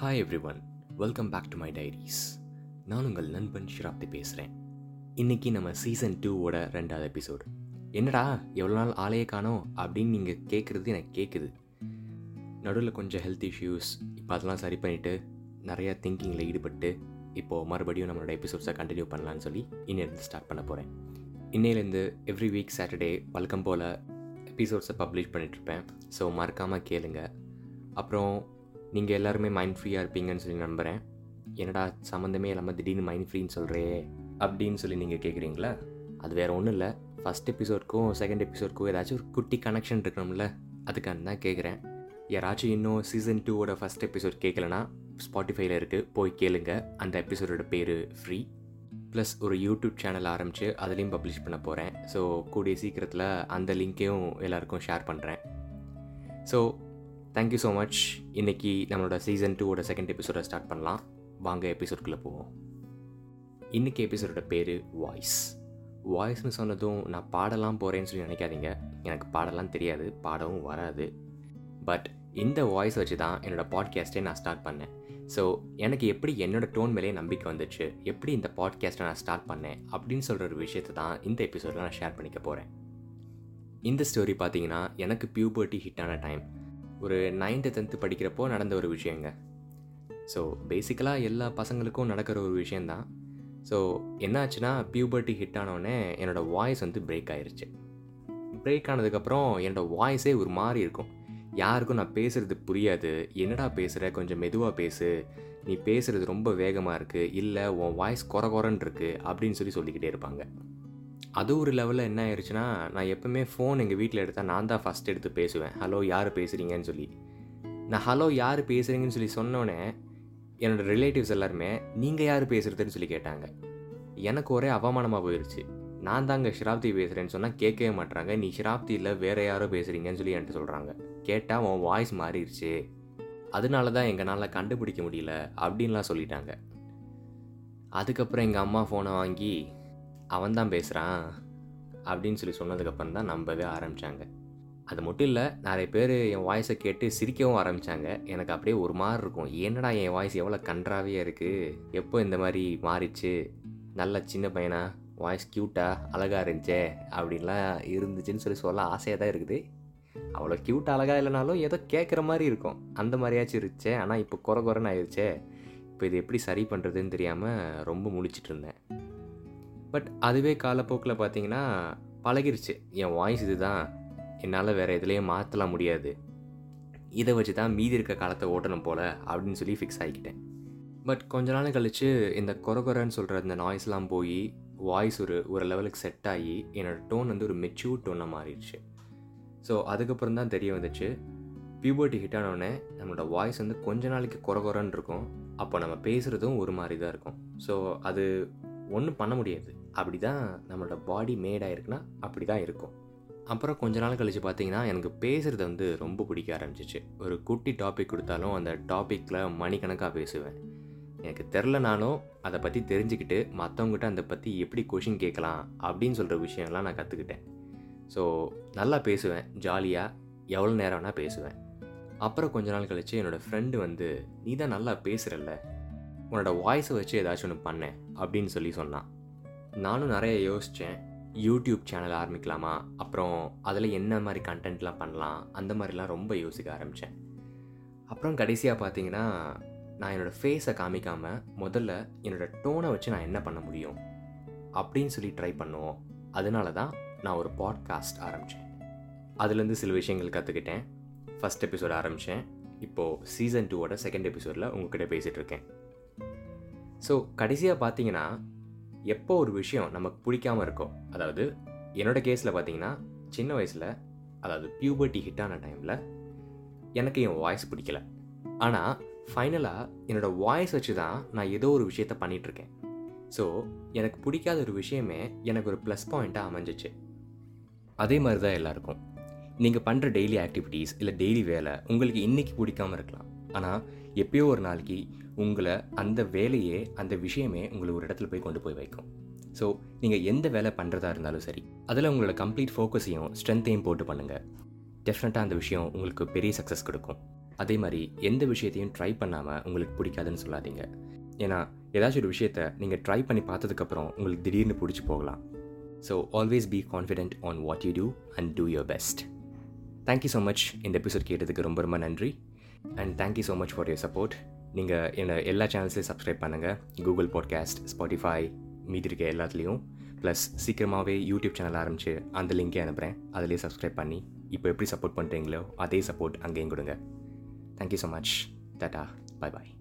Hi every welcome back to my diaries நான் உங்கள் நண்பன் ஷிராப்தி பேசுகிறேன் இன்றைக்கி நம்ம சீசன் டூவோட ரெண்டாவது எபிசோடு என்னடா எவ்வளோ நாள் ஆலையே காணோம் அப்படின்னு நீங்கள் கேட்குறது எனக்கு கேட்குது நடுவில் கொஞ்சம் ஹெல்த் இஷ்யூஸ் இப்போ அதெல்லாம் சரி பண்ணிவிட்டு நிறையா திங்கிங்கில் ஈடுபட்டு இப்போது மறுபடியும் நம்மளோட எபிசோட்ஸை கண்டினியூ பண்ணலான்னு சொல்லி இன்னிலேருந்து ஸ்டார்ட் பண்ண போகிறேன் இன்னையிலேருந்து எவ்ரி வீக் சாட்டர்டே வழக்கம் போல் எபிசோட்ஸை பப்ளிஷ் பண்ணிகிட்ருப்பேன் ஸோ மறக்காமல் கேளுங்க. அப்புறம் நீங்கள் எல்லாருமே மைண்ட் ஃப்ரீயாக இருப்பீங்கன்னு சொல்லி நம்புகிறேன் என்னடா சம்மந்தமே இல்லாமல் திடீர்னு மைண்ட் ஃப்ரீன்னு சொல்கிறே அப்படின்னு சொல்லி நீங்கள் கேட்குறீங்களா அது வேறு ஒன்றும் இல்லை. ஃபஸ்ட் எபிசோட்க்கும் செகண்ட் எபிசோட்க்கும் ஏதாச்சும் ஒரு குட்டி கனெக்ஷன் இருக்கணும்ல? அதுக்கான தான் கேட்குறேன் யாராச்சும் இன்னும் சீசன் டூவோட ஃபஸ்ட் எபிசோட் கேட்கலனா ஸ்பாட்டிஃபைல இருக்குது போய் கேளுங்க. அந்த எபிசோடோட பேர் ஃப்ரீ ப்ளஸ் ஒரு யூடியூப் சேனல் ஆரம்பித்து அதுலேயும் பப்ளிஷ் பண்ண போகிறேன் ஸோ கூடிய சீக்கிரத்தில் அந்த லிங்க்கையும் எல்லாருக்கும் ஷேர் பண்ணுறேன் ஸோ தேங்க்யூ ஸோ மச் இன்றைக்கி நம்மளோட சீசன் டூவோட செகண்ட் எபிசோடை ஸ்டார்ட் பண்ணலாம். வாங்க எபிசோட்குள்ளே போவோம். இன்றைக்கி எபிசோடோட பேர் வாய்ஸ் வாய்ஸ்னு சொன்னதும் நான் பாடலாம் போகிறேன்னு சொல்லி நினைக்காதீங்க. எனக்கு பாடலாம் தெரியாது. பாடவும் வராது. பட் இந்த வாய்ஸ் வச்சு தான் என்னோடய பாட்காஸ்ட்டே நான் ஸ்டார்ட் பண்ணேன். ஸோ எனக்கு எப்படி என்னோடய டோன் மேலேயே நம்பிக்கை வந்துச்சு? எப்படி இந்த பாட்காஸ்ட்டை நான் ஸ்டார்ட் பண்ணேன்? அப்படின்னு சொல்கிற ஒரு விஷயத்தை தான் இந்த எபிசோடில் நான் ஷேர் பண்ணிக்க போகிறேன் இந்த ஸ்டோரி பார்த்தீங்கன்னா எனக்கு பியூபர்ட்டி ஹிட்டான டைம் ஒரு நைன்த்து டென்த்து படிக்கிறப்போ நடந்த ஒரு விஷயங்க. ஸோ பேசிக்கலாக எல்லா பசங்களுக்கும் நடக்கிற ஒரு விஷயந்தான் ஸோ என்னாச்சுன்னா பியூபர்ட்டி ஹிட் ஆனோடனே என்னோடய வாய்ஸ் வந்து பிரேக் ஆயிடுச்சு பிரேக் ஆனதுக்கப்புறம் என்னோடய வாய்ஸே ஒரு மாதிரி இருக்கும். யாருக்கும் நான் பேசுகிறது புரியாது. என்னடா பேசுகிற கொஞ்சம் மெதுவாக பேசு. நீ பேசுகிறது ரொம்ப வேகமாக இருக்குது இல்லை உன் வாய்ஸ் குறை குறன்னு இருக்குது அப்படின்னு சொல்லி சொல்லிக்கிட்டே இருப்பாங்க. அது ஒரு லெவலில் என்ன ஆயிடுச்சுன்னா நான் எப்போவுமே ஃபோன் எங்கள் வீட்டில் எடுத்தால் நான் தான் ஃபஸ்ட் எடுத்து பேசுவேன். ஹலோ யார் பேசுகிறீங்கன்னு சொல்லி. நான் ஹலோ யார் பேசுகிறீங்கன்னு சொல்லி சொன்னோன்னே என்னோடய ரிலேட்டிவ்ஸ் எல்லாருமே நீங்கள் யார் பேசுகிறதுன்னு சொல்லி கேட்டாங்க. எனக்கு ஒரே அவமானமாக போயிடுச்சு நான் தாங்க ஷிராப்தி பேசுகிறேன்னு சொன்னால் கேட்கவே மாட்டுறாங்க நீ ஷிராப்தி இல்லை வேறு யாரோ பேசுகிறீங்கன்னு சொல்லி என்கிட்ட சொல்கிறாங்க கேட்டால் உன் வாய்ஸ் மாறிடுச்சு அதனால தான் எங்களால் கண்டுபிடிக்க முடியல. அப்படின்லாம் சொல்லிட்டாங்க. அதுக்கப்புறம் எங்கள் அம்மா ஃபோனை வாங்கி அவன் தான் பேசுகிறான் அப்படின்னு சொல்லி சொன்னதுக்கப்புறம் தான் நம்பவே ஆரம்பித்தாங்க அது மட்டும் இல்லை நிறைய பேர் என் வாய்ஸை கேட்டு சிரிக்கவும் ஆரம்பித்தாங்க எனக்கு அப்படியே ஒரு மாதிரி இருக்கும். என்னடா என் வாய்ஸ் எவ்வளோ கன்றாவே இருக்குது எப்போ இந்த மாதிரி மாறிச்சு? நல்ல சின்ன பையனா? வாய்ஸ் க்யூட்டாக அழகாக இருந்துச்சே? அப்படின்லாம் இருந்துச்சுன்னு சொல்லி சொல்ல ஆசையாக தான் இருக்குது. அவ்வளோ க்யூட் அழகாக இல்லைனாலும் ஏதோ கேட்குற மாதிரி இருக்கும். அந்த மாதிரியாச்சும் இருந்துச்சே. ஆனால் இப்போ குறை குறைன்னு ஆயிடுச்சே இப்போ இது எப்படி சரி பண்ணுறதுன்னு தெரியாமல் ரொம்ப முழிச்சிட்டு இருந்தேன். பட் அதுவே காலப்போக்கில் பார்த்தீங்கன்னா பழகிருச்சு. என் வாய்ஸ் இது தான் என்னால் வேறு எதுலேயும் மாற்றலாம் முடியாது. இதை வச்சு தான் மீதி இருக்க காலத்தை ஓட்டணும் போல் அப்படின்னு சொல்லி ஃபிக்ஸ் ஆகிக்கிட்டேன். பட் கொஞ்ச நாள் கழித்து இந்த கொரகொரன்னு சொல்கிற இந்த நாய்ஸ்லாம் போய் வாய்ஸ் ஒரு ஒரு லெவலுக்கு செட் ஆகி என்னோடய டோன் வந்து ஒரு மெச்சூர் டோனாக மாறிடுச்சு. ஸோ அதுக்கப்புறம் தான் தெரிய வந்துச்சு. பியூபர்ட்டி ஹிட் ஆனோடனே நம்மளோட வாய்ஸ் வந்து கொஞ்ச நாளைக்கு குறகுறன்னு இருக்கும். அப்போ நம்ம பேசுகிறதும் ஒரு மாதிரி தான் இருக்கும். ஸோ அது ஒன்றும் பண்ண முடியாது. அப்படி தான் நம்மளோட பாடி மேடாக இருக்குன்னா அப்படி தான் இருக்கும். அப்புறம் கொஞ்ச நாள் கழித்து பார்த்தீங்கன்னா எனக்கு பேசுகிறது வந்து ரொம்ப பிடிக்க ஆரம்பிச்சிச்சு. ஒரு குட்டி டாபிக் கொடுத்தாலும் அந்த டாப்பிக்கில் மணிக்கணக்காக பேசுவேன். எனக்கு தெரிலனாலும் அதை பற்றி தெரிஞ்சுக்கிட்டு மற்றவங்ககிட்ட அதை பற்றி எப்படி கொஷின் கேட்கலாம் அப்படின்னு சொல்கிற விஷயம்லாம் நான் கற்றுக்கிட்டேன் ஸோ நல்லா பேசுவேன் ஜாலியாக எவ்வளோ நேரம் வேணால் பேசுவேன். அப்புறம் கொஞ்ச நாள் கழித்து என்னோடய ஃப்ரெண்டு வந்து நீ தான் நல்லா பேசுகிறல்ல உன்னோட வாய்ஸை வச்சு ஏதாச்சும் ஒன்று பண்ணேன் அப்படின்னு சொல்லி சொன்னான். நானும் நிறைய யோசித்தேன் யூடியூப் சேனல் ஆரம்பிக்கலாமா? அப்புறம் அதில் என்ன மாதிரி கண்டென்ட்லாம் பண்ணலாம்? அந்த மாதிரிலாம் ரொம்ப யோசிக்க ஆரம்பித்தேன் அப்புறம் கடைசியாக பார்த்தீங்கன்னா நான் என்னோடய ஃபேஸை காமிக்காமல் முதல்ல என்னோடய டோனை வச்சு நான் என்ன பண்ண முடியும்? அப்படின்னு சொல்லி ட்ரை பண்ணுவோம். அதனால தான் நான் ஒரு பாட்காஸ்ட் ஆரம்பித்தேன் அதுலேருந்து சில விஷயங்கள் கற்றுக்கிட்டேன் ஃபஸ்ட் எபிசோட் ஆரம்பித்தேன் இப்போது சீசன் டூவோட செகண்ட் எபிசோடில் உங்ககிட்ட பேசிகிட்டு இருக்கேன். ஸோ கடைசியாக பார்த்தீங்கன்னா எப்போ ஒரு விஷயம் நமக்கு பிடிக்காமல் இருக்கோ அதாவது என்னோட கேஸில் பார்த்தீங்கன்னா சின்ன வயசில் அதாவது பியூபர்ட்டி ஹிட்டான டைமில் எனக்கு என் வாய்ஸ் பிடிக்கல. ஆனால் ஃபைனலாக என்னோடய வாய்ஸ் வச்சு தான் நான் ஏதோ ஒரு விஷயத்த பண்ணிகிட்ருக்கேன் ஸோ எனக்கு பிடிக்காத ஒரு விஷயமே எனக்கு ஒரு ப்ளஸ் பாயிண்ட்டாக அமைஞ்சிச்சு. அதே மாதிரி தான் எல்லாருக்கும். நீங்கள் பண்ணுற டெய்லி ஆக்டிவிட்டீஸ் இல்லை டெய்லி வேலை உங்களுக்கு இன்றைக்கி பிடிக்காமல் இருக்கலாம். ஆனால் எப்பயோ ஒரு நாளைக்கு உங்களை அந்த வேலையே அந்த விஷயமே உங்களை ஒரு இடத்துல போய் கொண்டு போய் வைக்கும். ஸோ நீங்கள் எந்த வேலை பண்ணுறதா இருந்தாலும் சரி அதில் உங்களோட கம்ப்ளீட் ஃபோக்கஸையும் ஸ்ட்ரென்த்தையும் போட்டு பண்ணுங்கள் டெஃபினட்டாக அந்த விஷயம் உங்களுக்கு பெரிய சக்ஸஸ் கொடுக்கும். அதே மாதிரி எந்த விஷயத்தையும் ட்ரை பண்ணாமல் உங்களுக்கு பிடிக்காதுன்னு சொல்லாதீங்க. ஏன்னா ஏதாச்சும் ஒரு விஷயத்த நீங்கள் ட்ரை பண்ணி பார்த்ததுக்கப்புறம் உங்களுக்கு திடீர்னு பிடிச்சி போகலாம். So always be confident on what you do and do your best thank you so much இந்த எபிசோட் கேட்டதுக்கு ரொம்ப ரொம்ப நன்றி. And thank you so much for your support நீங்கள் என்னோட எல்லா சேனல்ஸையும் சப்ஸ்கிரைப் பண்ணுங்கள் கூகுள் பாட்காஸ்ட் ஸ்பாட்டிஃபை மீதி இருக்க எல்லாத்துலேயும். ப்ளஸ் சீக்கிரமாகவே யூடியூப் சேனல் ஆரம்பித்து அந்த லிங்கே அனுப்புகிறேன் அதிலே சப்ஸ்கிரைப் பண்ணி இப்போ எப்படி சப்போர்ட் பண்ணுறீங்களோ அதே சப்போர்ட் அங்கேயும் கொடுங்க. Thank you so much tata bye bye